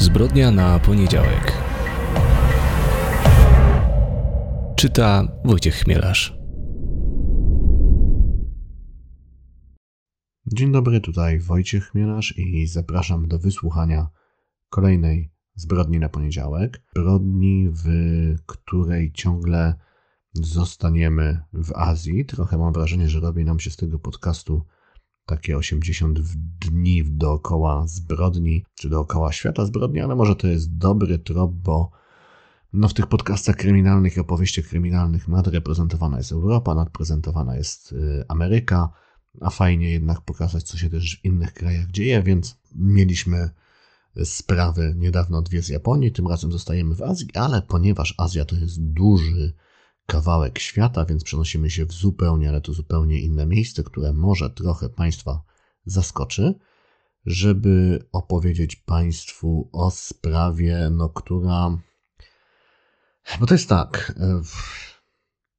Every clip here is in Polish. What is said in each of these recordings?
Zbrodnia na poniedziałek. Czyta Wojciech Chmielarz. Dzień dobry, tutaj Wojciech Chmielarz i zapraszam do wysłuchania kolejnej zbrodni na poniedziałek. Zbrodni, w której ciągle zostaniemy w Azji. Trochę mam wrażenie, że robi nam się z tego podcastu takie 80 dni dookoła zbrodni, czy dookoła świata zbrodni, ale może to jest dobry trop, bo no w tych podcastach kryminalnych i opowieściach kryminalnych nadreprezentowana jest Europa, nadprezentowana jest y, Ameryka, a fajnie jednak pokazać, co się też w innych krajach dzieje, więc mieliśmy sprawy niedawno dwie z Japonii, tym razem zostajemy w Azji, ale ponieważ Azja to jest duży kawałek świata, więc przenosimy się w zupełnie, ale to zupełnie inne miejsce, które może trochę Państwa zaskoczy, żeby opowiedzieć Państwu o sprawie, no, która. Bo to jest tak. E,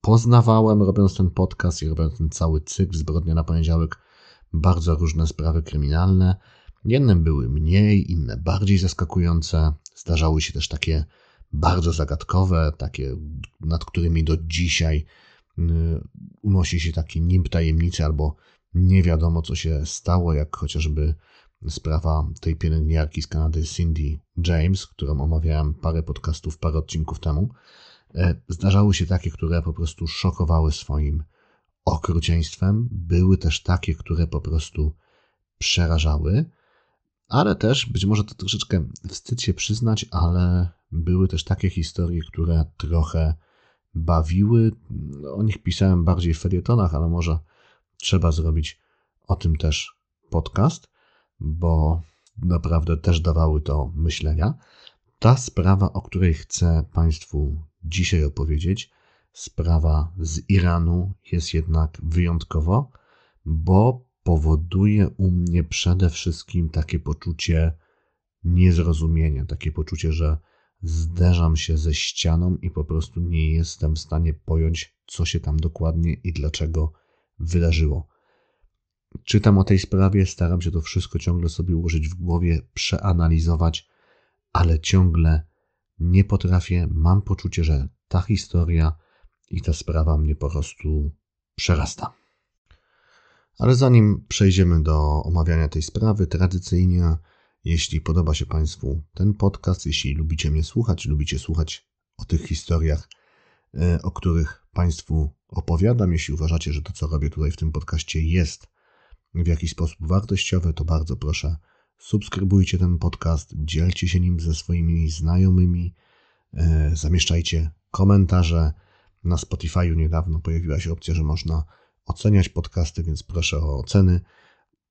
poznawałem, robiąc ten podcast i robiąc ten cały cykl Zbrodnia na poniedziałek, bardzo różne sprawy kryminalne. Jedne były mniej, inne bardziej zaskakujące. Zdarzały się też takie bardzo zagadkowe, takie, nad którymi do dzisiaj y, unosi się taki nimb tajemnicy, albo nie wiadomo, co się stało, jak chociażby sprawa tej pielęgniarki z Kanady, Cindy James, którą omawiałem parę podcastów, parę odcinków temu. E, zdarzały się takie, które po prostu szokowały swoim okrucieństwem. Były też takie, które po prostu przerażały, ale też, być może to troszeczkę wstyd się przyznać, ale były też takie historie, które trochę bawiły. O nich pisałem bardziej w felietonach, ale może trzeba zrobić o tym też podcast, bo naprawdę też dawały to myślenia. Ta sprawa, o której chcę Państwu dzisiaj opowiedzieć, sprawa z Iranu jest jednak wyjątkowo, bo powoduje u mnie przede wszystkim takie poczucie niezrozumienia, takie poczucie, że zderzam się ze ścianą i po prostu nie jestem w stanie pojąć, co się tam dokładnie i dlaczego wydarzyło. Czytam o tej sprawie, staram się to wszystko ciągle sobie ułożyć w głowie, przeanalizować, ale ciągle nie potrafię. Mam poczucie, że ta historia i ta sprawa mnie po prostu przerasta. Ale zanim przejdziemy do omawiania tej sprawy, tradycyjnie jeśli podoba się Państwu ten podcast, jeśli lubicie mnie słuchać, lubicie słuchać o tych historiach, e, o których Państwu opowiadam, jeśli uważacie, że to, co robię tutaj w tym podcaście jest w jakiś sposób wartościowe, to bardzo proszę, subskrybujcie ten podcast, dzielcie się nim ze swoimi znajomymi, e, zamieszczajcie komentarze. Na Spotify'u niedawno pojawiła się opcja, że można oceniać podcasty, więc proszę o oceny.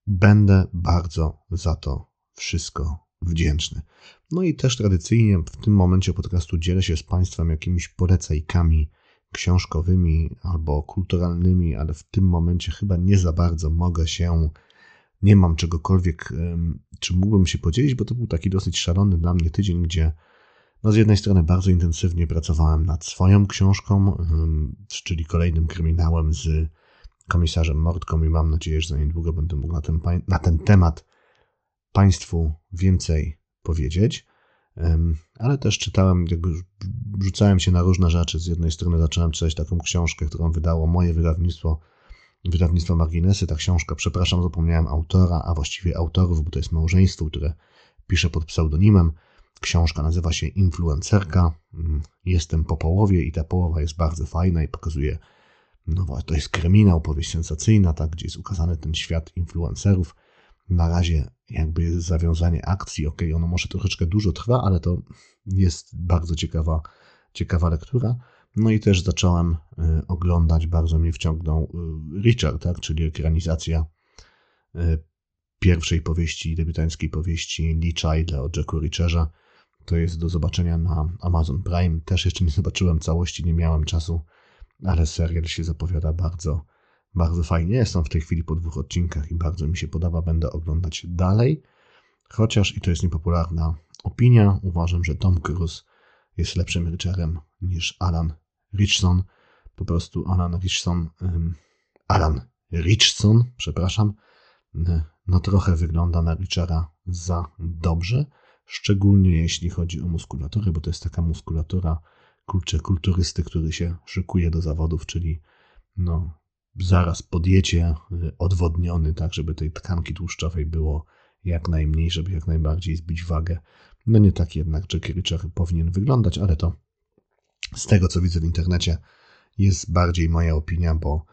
Będę bardzo za to wszystko wdzięczny. No i też tradycyjnie w tym momencie podcastu dzielę się z Państwem jakimiś polecajkami książkowymi albo kulturalnymi, ale w tym momencie chyba nie za bardzo mogę się, nie mam czegokolwiek, czy mógłbym się podzielić, bo to był taki dosyć szalony dla mnie tydzień, gdzie no z jednej strony bardzo intensywnie pracowałem nad swoją książką, czyli kolejnym kryminałem z komisarzem Mordką i mam nadzieję, że za niedługo będę mógł na ten, na ten temat Państwu więcej powiedzieć, ale też czytałem, jakby rzucałem się na różne rzeczy. Z jednej strony zacząłem czytać taką książkę, którą wydało moje wydawnictwo, wydawnictwo Marginesy. Ta książka, przepraszam, zapomniałem autora, a właściwie autorów, bo to jest małżeństwo, które pisze pod pseudonimem. Książka nazywa się Influencerka. Mm, jestem po połowie i ta połowa jest bardzo fajna i pokazuje, no to jest kryminał, powieść sensacyjna, tak, gdzie jest ukazany ten świat influencerów na razie jakby zawiązanie akcji, ok, ono może troszeczkę dużo trwa, ale to jest bardzo ciekawa, ciekawa lektura. No i też zacząłem y, oglądać, bardzo mnie wciągnął y, Richard, tak, czyli ekranizacja y, pierwszej powieści, debiutanckiej powieści Lee Child'a o Jacku Richerze. To jest do zobaczenia na Amazon Prime. Też jeszcze nie zobaczyłem całości, nie miałem czasu, ale serial się zapowiada bardzo, bardzo fajnie. Jestem w tej chwili po dwóch odcinkach i bardzo mi się podoba. Będę oglądać dalej. Chociaż, i to jest niepopularna opinia, uważam, że Tom Cruise jest lepszym Richardem niż Alan Richson. Po prostu Alan Richson, Alan Richson, przepraszam, no trochę wygląda na Richarda za dobrze. szczególnie jeśli chodzi o muskulaturę, bo to jest taka muskulatura kurczę, kulturysty, który się szykuje do zawodów, czyli no, zaraz po diecie y, odwodniony, tak, żeby tej tkanki tłuszczowej było jak najmniej, żeby jak najbardziej zbić wagę. No nie tak jednak Jackie Reacher powinien wyglądać, ale to z tego, co widzę w internecie, jest bardziej moja opinia, bo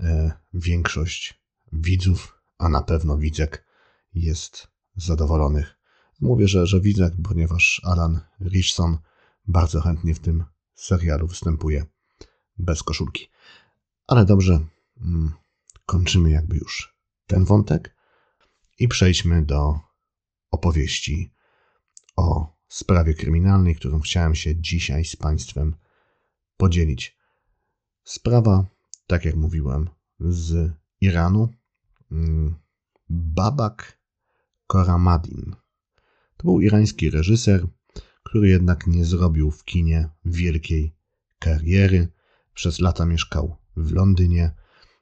e, większość widzów, a na pewno widzek, jest zadowolonych. Mówię, że, że widzek, ponieważ Alan Richson bardzo chętnie w tym serialu występuje bez koszulki. Ale dobrze, mm, kończymy jakby już ten wątek i przejdźmy do opowieści o sprawie kryminalnej, którą chciałem się dzisiaj z Państwem podzielić. Sprawa, tak jak mówiłem, z Iranu. Mm, Babak Koramadin. To był irański reżyser, który jednak nie zrobił w kinie wielkiej kariery. Przez lata mieszkał w Londynie.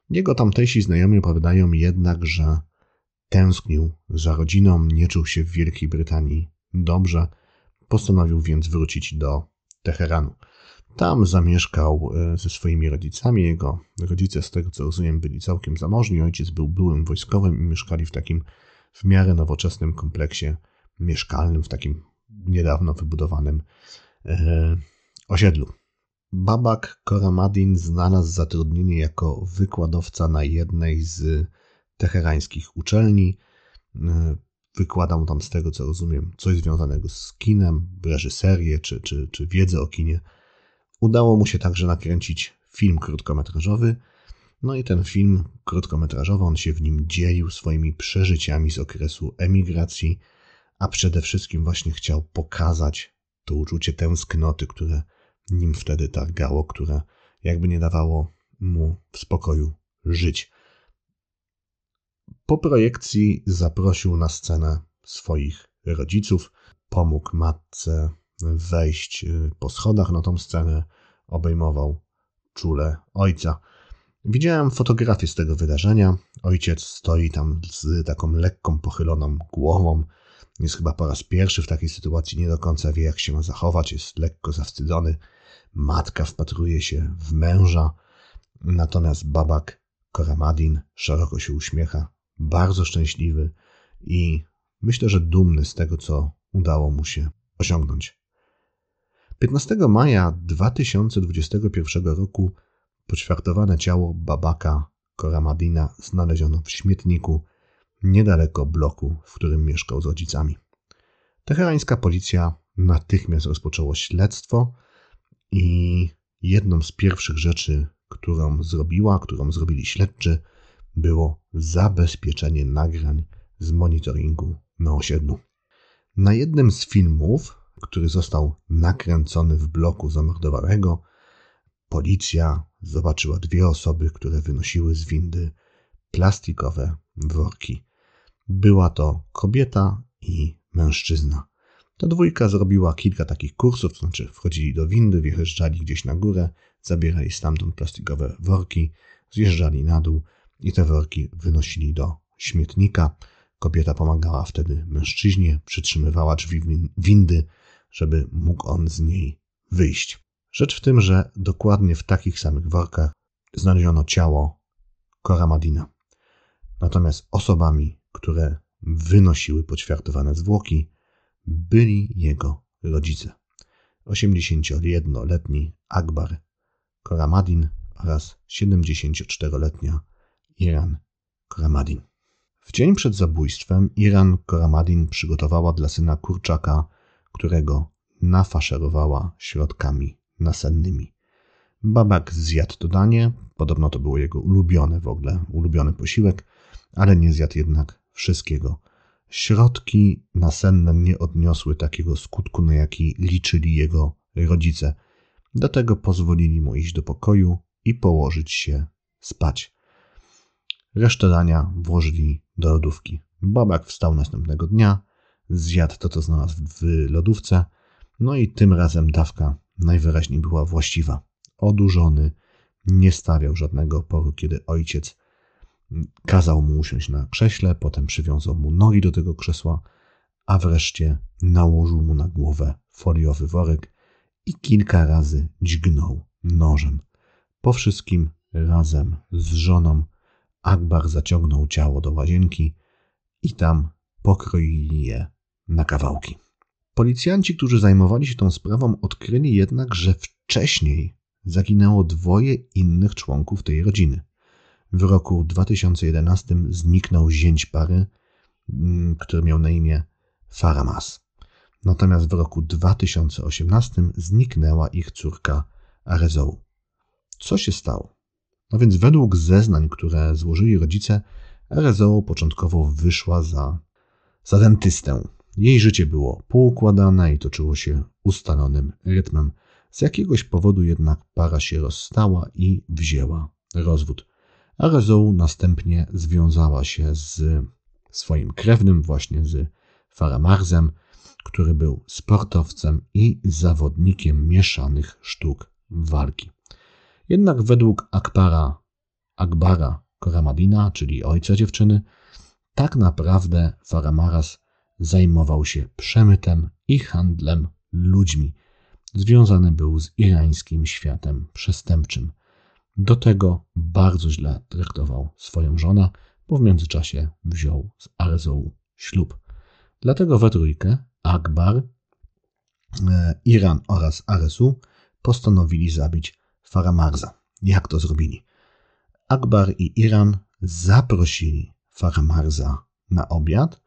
Jego tamtejsi znajomi opowiadają jednak, że tęsknił za rodziną, nie czuł się w Wielkiej Brytanii dobrze. Postanowił więc wrócić do Teheranu. Tam zamieszkał e, ze swoimi rodzicami. Jego rodzice, z tego co rozumiem, byli całkiem zamożni. Ojciec był byłym wojskowym i mieszkali w takim w miarę nowoczesnym kompleksie mieszkalnym, w takim niedawno wybudowanym e, osiedlu. Babak Koramadin znalazł zatrudnienie jako wykładowca na jednej z teherańskich uczelni. E, wykładał tam, z tego co rozumiem, coś związanego z kinem, reżyserię czy, czy, czy wiedzę o kinie. Udało mu się także nakręcić film krótkometrażowy. No i ten film krótkometrażowy, on się w nim dzielił swoimi przeżyciami z okresu emigracji a przede wszystkim właśnie chciał pokazać to uczucie tęsknoty, które nim wtedy targało, które jakby nie dawało mu w spokoju żyć. Po projekcji zaprosił na scenę swoich rodziców, pomógł matce wejść y, po schodach na tą scenę, obejmował czule ojca. Widziałem fotografię z tego wydarzenia. Ojciec stoi tam z taką lekką pochyloną głową, jest chyba po raz pierwszy w takiej sytuacji, nie do końca wie, jak się ma zachować, jest lekko zawstydzony. Matka wpatruje się w męża, natomiast babak Koramadin szeroko się uśmiecha, bardzo szczęśliwy i myślę, że dumny z tego, co udało mu się osiągnąć. 15 maja 2021 roku poćwiartowane ciało babaka Koramadina znaleziono w śmietniku niedaleko bloku, w którym mieszkał z rodzicami. Teherańska policja natychmiast rozpoczęło śledztwo i jedną z pierwszych rzeczy, którą zrobiła, którą zrobili śledczy, było zabezpieczenie nagrań z monitoringu na osiedlu. Na jednym z filmów, który został nakręcony w bloku zamordowanego, policja zobaczyła dwie osoby, które wynosiły z windy plastikowe worki. Była to kobieta i mężczyzna. Ta dwójka zrobiła kilka takich kursów, to znaczy wchodzili do windy, wjeżdżali gdzieś na górę, zabierali stamtąd plastikowe worki, zjeżdżali na dół i te worki wynosili do śmietnika. Kobieta pomagała wtedy mężczyźnie, przytrzymywała drzwi windy, żeby mógł on z niej wyjść. Rzecz w tym, że dokładnie w takich samych workach znaleziono ciało Koramadina. Natomiast osobami, które wynosiły poćwiartowane zwłoki, byli jego rodzice. 81-letni Akbar Koramadin oraz 74-letnia Iran Koramadin. W dzień przed zabójstwem Iran Koramadin przygotowała dla syna kurczaka, którego nafaszerowała środkami nasennymi. Babak zjadł to danie, podobno to było jego ulubione w ogóle, ulubiony posiłek, ale nie zjadł jednak wszystkiego. Środki nasenne nie odniosły takiego skutku, na jaki liczyli jego rodzice. Dlatego pozwolili mu iść do pokoju i położyć się spać. Resztę dania włożyli do lodówki. Babak wstał następnego dnia, zjadł to, co znalazł w lodówce, no i tym razem dawka najwyraźniej była właściwa. Odurzony, nie stawiał żadnego oporu, kiedy ojciec Kazał mu usiąść na krześle, potem przywiązał mu nogi do tego krzesła, a wreszcie nałożył mu na głowę foliowy worek i kilka razy dźgnął nożem. Po wszystkim razem z żoną Akbar zaciągnął ciało do łazienki i tam pokroili je na kawałki. Policjanci, którzy zajmowali się tą sprawą, odkryli jednak, że wcześniej zaginęło dwoje innych członków tej rodziny. W roku 2011 zniknął zięć pary, mm, który miał na imię Faramas. Natomiast w roku 2018 zniknęła ich córka Arezou. Co się stało? No więc według zeznań, które złożyli rodzice, Arezou początkowo wyszła za, za dentystę. Jej życie było poukładane i toczyło się ustalonym rytmem. Z jakiegoś powodu jednak para się rozstała i wzięła rozwód. Arezou następnie związała się z swoim krewnym, właśnie z Faramarzem, który był sportowcem i zawodnikiem mieszanych sztuk walki. Jednak według Akbara, Akbara Koramadina, czyli ojca dziewczyny, tak naprawdę Faramaras zajmował się przemytem i handlem ludźmi. Związany był z irańskim światem przestępczym. Do tego bardzo źle traktował swoją żonę, bo w międzyczasie wziął z Arzą ślub. Dlatego we trójkę Akbar, e, Iran oraz Aresu postanowili zabić Faramarza. Jak to zrobili? Akbar i Iran zaprosili Faramarza na obiad,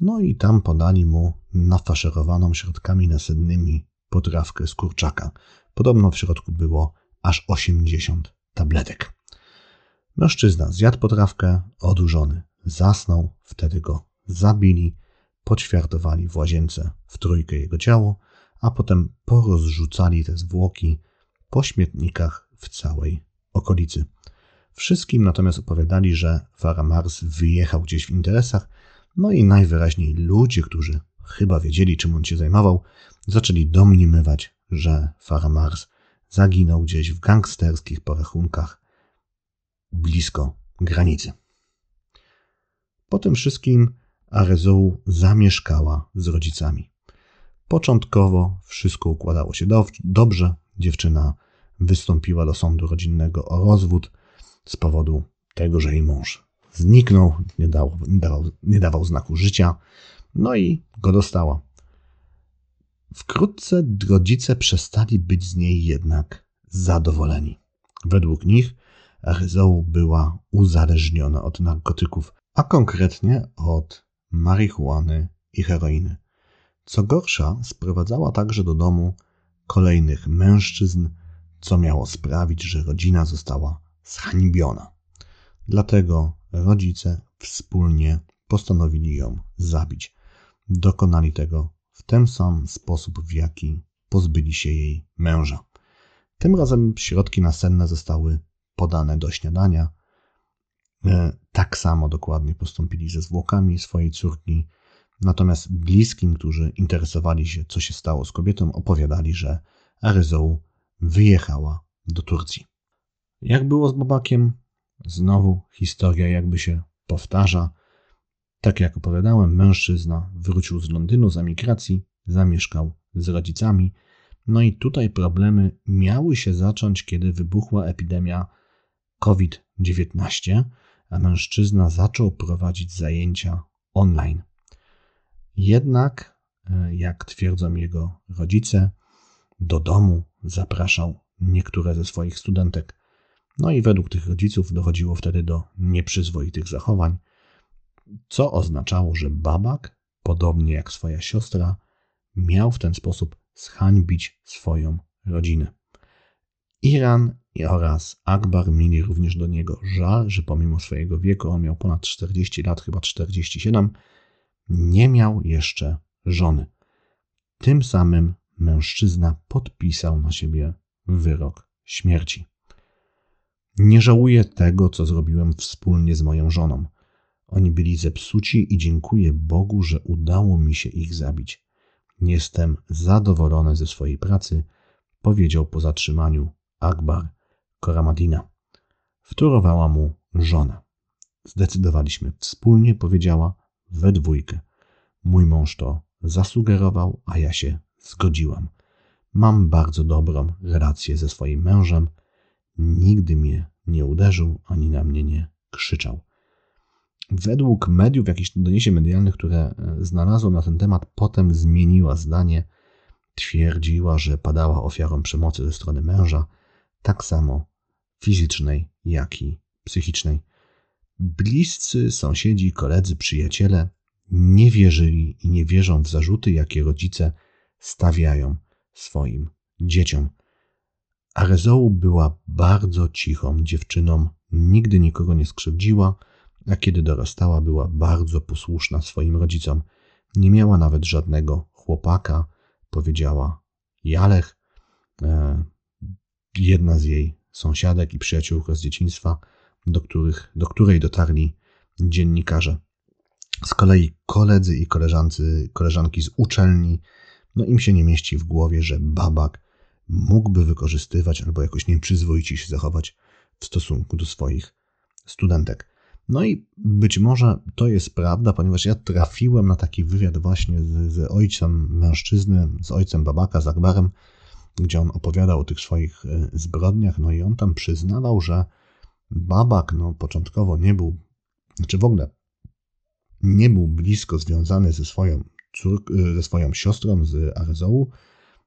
no i tam podali mu nafaszerowaną środkami nasennymi potrawkę z kurczaka. Podobno w środku było aż 80 tabletek. Mężczyzna zjadł potrawkę, odurzony, zasnął, wtedy go zabili, poćwiartowali w łazience w trójkę jego ciało, a potem porozrzucali te zwłoki po śmietnikach w całej okolicy. Wszystkim natomiast opowiadali, że Faramars wyjechał gdzieś w interesach, no i najwyraźniej ludzie, którzy chyba wiedzieli, czym on się zajmował, zaczęli domniemywać, że Faramars zaginął gdzieś w gangsterskich porachunkach blisko granicy. Po tym wszystkim Arezou zamieszkała z rodzicami. Początkowo wszystko układało się do, dobrze. Dziewczyna wystąpiła do sądu rodzinnego o rozwód z powodu tego, że jej mąż zniknął, nie, dał, nie, nie dawał znaku życia, no i go dostała. Wkrótce rodzice przestali być z niej jednak zadowoleni. Według nich Arezou była uzależniona od narkotyków, a konkretnie od marihuany i heroiny. Co gorsza, sprowadzała także do domu kolejnych mężczyzn, co miało sprawić, że rodzina została zhańbiona. Dlatego rodzice wspólnie postanowili ją zabić. Dokonali tego w ten sam sposób, w jaki pozbyli się jej męża. Tym razem środki nasenne zostały podane do śniadania. E, tak samo dokładnie postąpili ze zwłokami swojej córki. Natomiast bliskim, którzy interesowali się, co się stało z kobietą, opowiadali, że Aryzou wyjechała do Turcji. Jak było z Babakiem? Znowu historia jakby się powtarza. Tak jak opowiadałem, mężczyzna wrócił z Londynu z emigracji, zamieszkał z rodzicami. No i tutaj problemy miały się zacząć, kiedy wybuchła epidemia COVID-19, a mężczyzna zaczął prowadzić zajęcia online. Jednak, e, jak twierdzą jego rodzice, do domu zapraszał niektóre ze swoich studentek. No i według tych rodziców dochodziło wtedy do nieprzyzwoitych zachowań, co oznaczało, że babak, podobnie jak swoja siostra, miał w ten sposób zhańbić swoją rodzinę. Iran oraz Akbar mieli również do niego żal, że pomimo swojego wieku, on miał ponad 40 lat, chyba 47, nie miał jeszcze żony. Tym samym mężczyzna podpisał na siebie wyrok śmierci. Nie żałuję tego, co zrobiłem wspólnie z moją żoną. Oni byli zepsuci i dziękuję Bogu, że udało mi się ich zabić. Jestem zadowolony ze swojej pracy, powiedział po zatrzymaniu Akbar Koramadina. Wtórowała mu żona. Zdecydowaliśmy wspólnie, powiedziała, we dwójkę. Mój mąż to zasugerował, a ja się zgodziłam. Mam bardzo dobrą relację ze swoim mężem. Nigdy mnie nie uderzył ani na mnie nie krzyczał. Według mediów, jakichś doniesień medialnych, które e, znalazłem na ten temat, potem zmieniła zdanie. Twierdziła, że padała ofiarą przemocy ze strony męża, tak samo fizycznej, jak i psychicznej. Bliscy sąsiedzi, koledzy, przyjaciele nie wierzyli i nie wierzą w zarzuty, jakie rodzice stawiają swoim dzieciom. Arezołu była bardzo cichą dziewczyną, nigdy nikogo nie skrzywdziła, a kiedy dorastała, była bardzo posłuszna swoim rodzicom. Nie miała nawet żadnego chłopaka, powiedziała Jalech, e, jedna z jej sąsiadek i przyjaciółka z dzieciństwa, do, których, do której dotarli dziennikarze. Z kolei koledzy i koleżancy, koleżanki z uczelni, no im się nie mieści w głowie, że babak mógłby wykorzystywać albo jakoś nieprzyzwoicie się zachować w stosunku do swoich studentek. No i być może to jest prawda, ponieważ ja trafiłem na taki wywiad właśnie z, z ojcem mężczyzny, z ojcem babaka, z Akbarem, gdzie on opowiadał o tych swoich e, zbrodniach, no i on tam przyznawał, że babak no, początkowo nie był, znaczy w ogóle nie był blisko związany ze swoją, córk, e, ze swoją siostrą z Arzołu,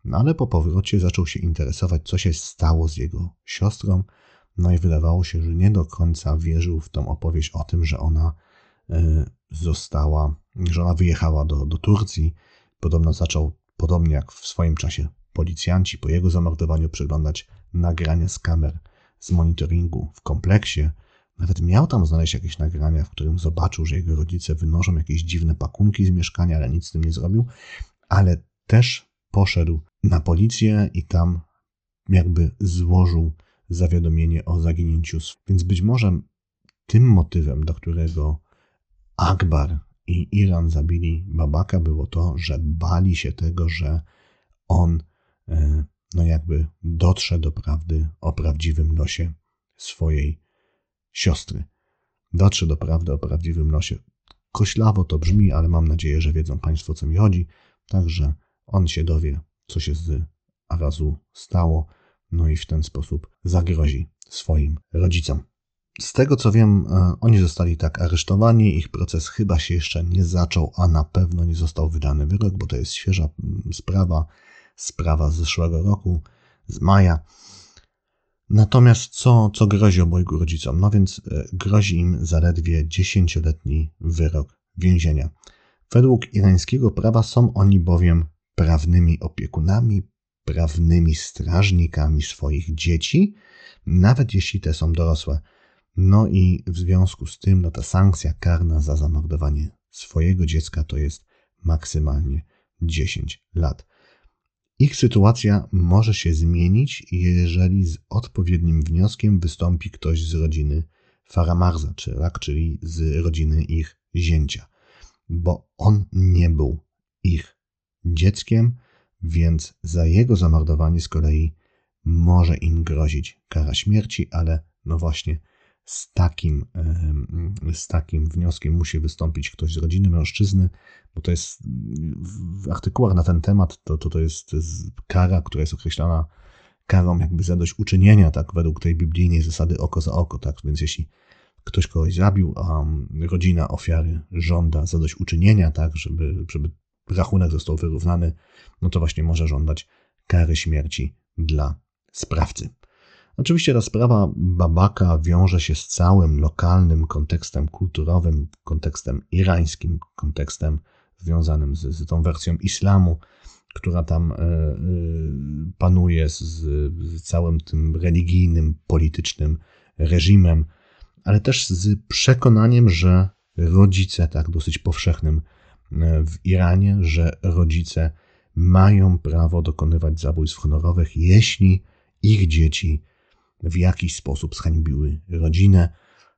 no ale po powrocie zaczął się interesować, co się stało z jego siostrą. No i wydawało się, że nie do końca wierzył w tą opowieść o tym, że ona e, została, że ona wyjechała do, do Turcji. Podobno zaczął, podobnie jak w swoim czasie policjanci, po jego zamordowaniu przeglądać nagrania z kamer z monitoringu w kompleksie. Nawet miał tam znaleźć jakieś nagrania, w którym zobaczył, że jego rodzice wynoszą jakieś dziwne pakunki z mieszkania, ale nic z tym nie zrobił. Ale też poszedł na policję i tam jakby złożył zawiadomienie o zaginięciu. Więc być może tym motywem, do którego Akbar i Iran zabili Babaka, było to, że bali się tego, że on e, no jakby dotrze do prawdy o prawdziwym losie swojej siostry. Dotrze do prawdy o prawdziwym losie. Koślawo to brzmi, ale mam nadzieję, że wiedzą Państwo, co mi chodzi. Także on się dowie, co się z Arazu stało, no i w ten sposób zagrozi swoim rodzicom. Z tego co wiem, e, oni zostali tak aresztowani, ich proces chyba się jeszcze nie zaczął, a na pewno nie został wydany wyrok, bo to jest świeża mm, sprawa, sprawa z zeszłego roku, z maja. Natomiast co, co grozi obojgu rodzicom? No więc e, grozi im zaledwie dziesięcioletni wyrok więzienia. Według irańskiego prawa są oni bowiem prawnymi opiekunami, prawnymi strażnikami swoich dzieci, nawet jeśli te są dorosłe. No i w związku z tym no ta sankcja karna za zamordowanie swojego dziecka to jest maksymalnie 10 lat. Ich sytuacja może się zmienić, jeżeli z odpowiednim wnioskiem wystąpi ktoś z rodziny Faramarza, czyli z rodziny ich zięcia, bo on nie był ich dzieckiem, więc za jego zamordowanie z kolei może im grozić kara śmierci, ale no właśnie z takim, z takim wnioskiem musi wystąpić ktoś z rodziny mężczyzny, bo to jest w artykułach na ten temat, to, to, to jest kara, która jest określona karą jakby zadośćuczynienia, tak, według tej biblijnej zasady oko za oko, tak, więc jeśli ktoś kogoś zabił, a rodzina ofiary żąda zadośćuczynienia, tak, żeby, żeby rachunek został wyrównany, no to właśnie może żądać kary śmierci dla sprawcy. Oczywiście ta sprawa Babaka wiąże się z całym lokalnym kontekstem kulturowym, kontekstem irańskim, kontekstem związanym z, z tą wersją islamu, która tam y, y, panuje, z, z całym tym religijnym, politycznym reżimem, ale też z przekonaniem, że rodzice, tak dosyć powszechnym e, w Iranie, że rodzice mają prawo dokonywać zabójstw honorowych, jeśli ich dzieci w jakiś sposób zhańbiły rodzinę.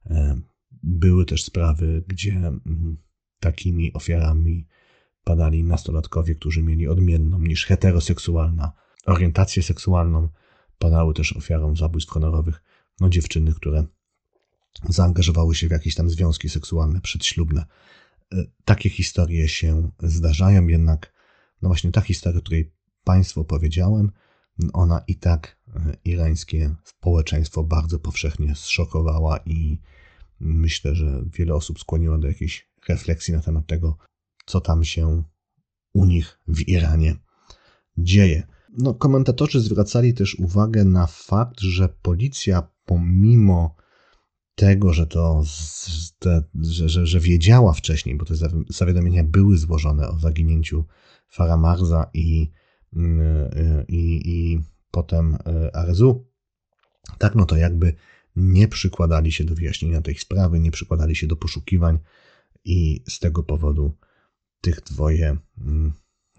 E, były też sprawy, gdzie mm, takimi ofiarami padali nastolatkowie, którzy mieli odmienną niż heteroseksualna orientację seksualną. Padały też ofiarą zabójstw honorowych no, dziewczyny, które zaangażowały się w jakieś tam związki seksualne przedślubne. Takie historie się zdarzają, jednak no właśnie ta historia, o której Państwu powiedziałem, ona i tak irańskie społeczeństwo bardzo powszechnie zszokowała i myślę, że wiele osób skłoniło do jakiejś refleksji na temat tego, co tam się u nich w Iranie dzieje. No, komentatorzy zwracali też uwagę na fakt, że policja, pomimo tego, że to że, że, że, wiedziała wcześniej, bo te zawiadomienia były złożone o zaginięciu Faramarza i, y, i, i potem y, Arzu, tak no to jakby nie przykładali się do wyjaśnienia tej sprawy, nie przykładali się do poszukiwań i z tego powodu tych dwoje mm,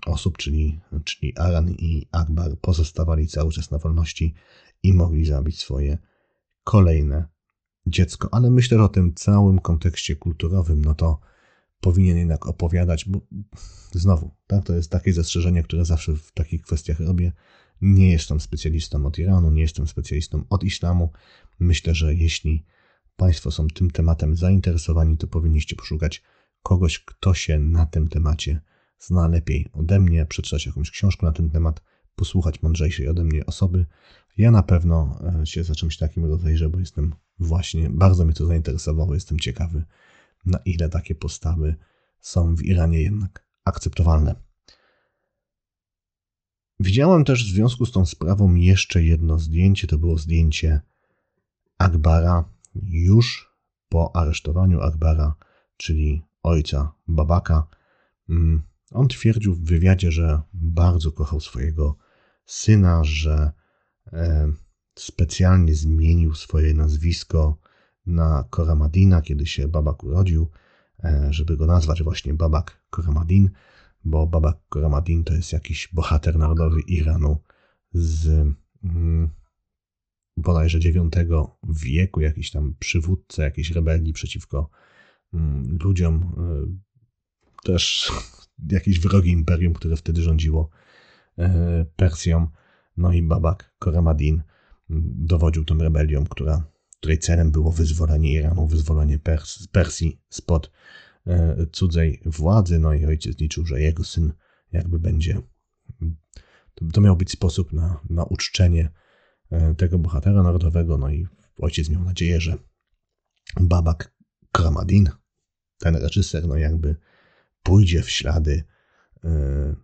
osób, czyli, czyli Aran i Akbar, pozostawali cały czas na wolności i mogli zabić swoje kolejne dziecko. Ale myślę, że o tym całym kontekście kulturowym, no to powinien jednak opowiadać, bo znowu, tak, to jest takie zastrzeżenie, które zawsze w takich kwestiach robię. Nie jestem specjalistą od Iranu, nie jestem specjalistą od islamu. Myślę, że jeśli Państwo są tym tematem zainteresowani, to powinniście poszukać kogoś, kto się na tym temacie zna lepiej ode mnie, przeczytać jakąś książkę na ten temat, posłuchać mądrzejszej ode mnie osoby. Ja na pewno e, się za czymś takim rozejrzę, bo jestem właśnie, bardzo mnie to zainteresowało, jestem ciekawy, na ile takie postawy są w Iranie jednak akceptowalne. Widziałem też w związku z tą sprawą jeszcze jedno zdjęcie. To było zdjęcie Akbara już po aresztowaniu Akbara, czyli ojca Babaka. Mm, on twierdził w wywiadzie, że bardzo kochał swojego syna, że specjalnie zmienił swoje nazwisko na Koramadina, kiedy się Babak urodził, e, żeby go nazwać właśnie Babak Koramadin, bo Babak Koramadin to jest jakiś bohater narodowy Iranu z mm, bodajże IX wieku, jakiś tam przywódca jakiejś rebelii przeciwko mm, ludziom, e, też jakieś wrogie imperium, które wtedy rządziło e, Persją. No i Babak Koramadin dowodził tą rebelią, która, której celem było wyzwolenie Iranu, wyzwolenie Pers Persji spod e, cudzej władzy. No i ojciec liczył, że jego syn jakby będzie. To, miał być sposób na, na uczczenie e, tego bohatera narodowego. No i ojciec miał nadzieję, że Babak Kramadin, ten reżyser, no jakby pójdzie w ślady e,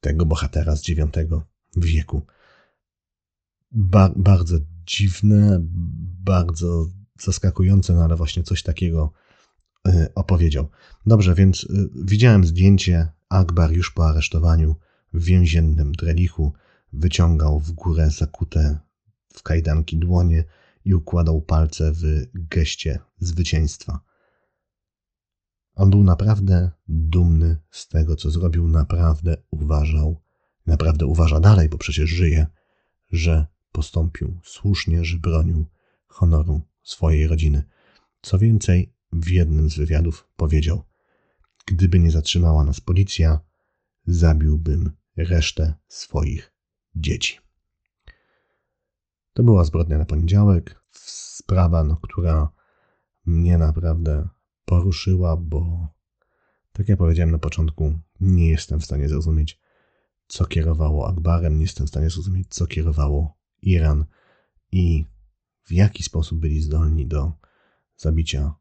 tego bohatera z IX wieku. Ba bardzo dziwne, bardzo zaskakujące, no ale właśnie coś takiego e, opowiedział. Dobrze, więc e, widziałem zdjęcie Akbar już po aresztowaniu w więziennym drelichu. Wyciągał w górę zakute w kajdanki dłonie i układał palce w geście zwycięstwa. On był naprawdę dumny z tego, co zrobił, naprawdę uważał, naprawdę uważa dalej, bo przecież żyje, że postąpił słusznie, że bronił honoru swojej rodziny. Co więcej, w jednym z wywiadów powiedział: Gdyby nie zatrzymała nas policja, zabiłbym resztę swoich dzieci. To była zbrodnia na poniedziałek. Sprawa, no, która mnie naprawdę poruszyła, bo tak jak powiedziałem na początku, nie jestem w stanie zrozumieć, co kierowało Akbarem, nie jestem w stanie zrozumieć, co kierowało Iran i w jaki sposób byli zdolni do zabicia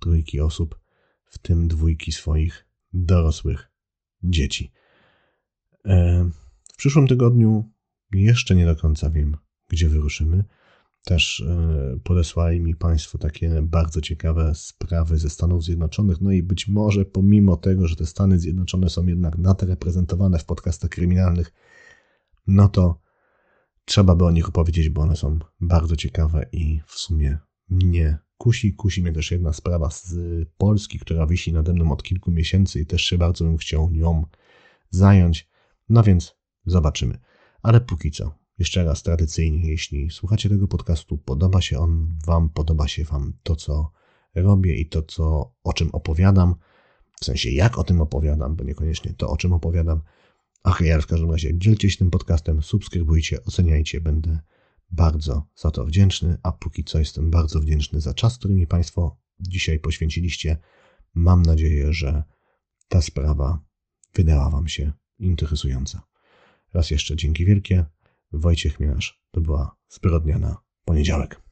trójki osób, w tym dwójki swoich dorosłych dzieci. E, w przyszłym tygodniu jeszcze nie do końca wiem, gdzie wyruszymy. Też e, podesłali mi Państwo takie bardzo ciekawe sprawy ze Stanów Zjednoczonych. No i być może, pomimo tego, że te Stany Zjednoczone są jednak nadreprezentowane w podcastach kryminalnych, no to trzeba by o nich opowiedzieć, bo one są bardzo ciekawe i w sumie mnie kusi. Kusi mnie też jedna sprawa z Polski, która wisi nade mną od kilku miesięcy i też się bardzo bym chciał nią zająć. No więc zobaczymy. Ale póki co, jeszcze raz tradycyjnie, jeśli słuchacie tego podcastu, podoba się on Wam, podoba się Wam to, co robię i to, co, o czym opowiadam, w sensie jak o tym opowiadam, bo niekoniecznie to, o czym opowiadam. Ach, ja w każdym razie dzielcie się tym podcastem, subskrybujcie, oceniajcie, będę bardzo za to wdzięczny, a póki co jestem bardzo wdzięczny za czas, który mi Państwo dzisiaj poświęciliście. Mam nadzieję, że ta sprawa wydała Wam się interesująca. Raz jeszcze dzięki wielkie. Wojciech Chmielarz. To była zbrodnia na poniedziałek.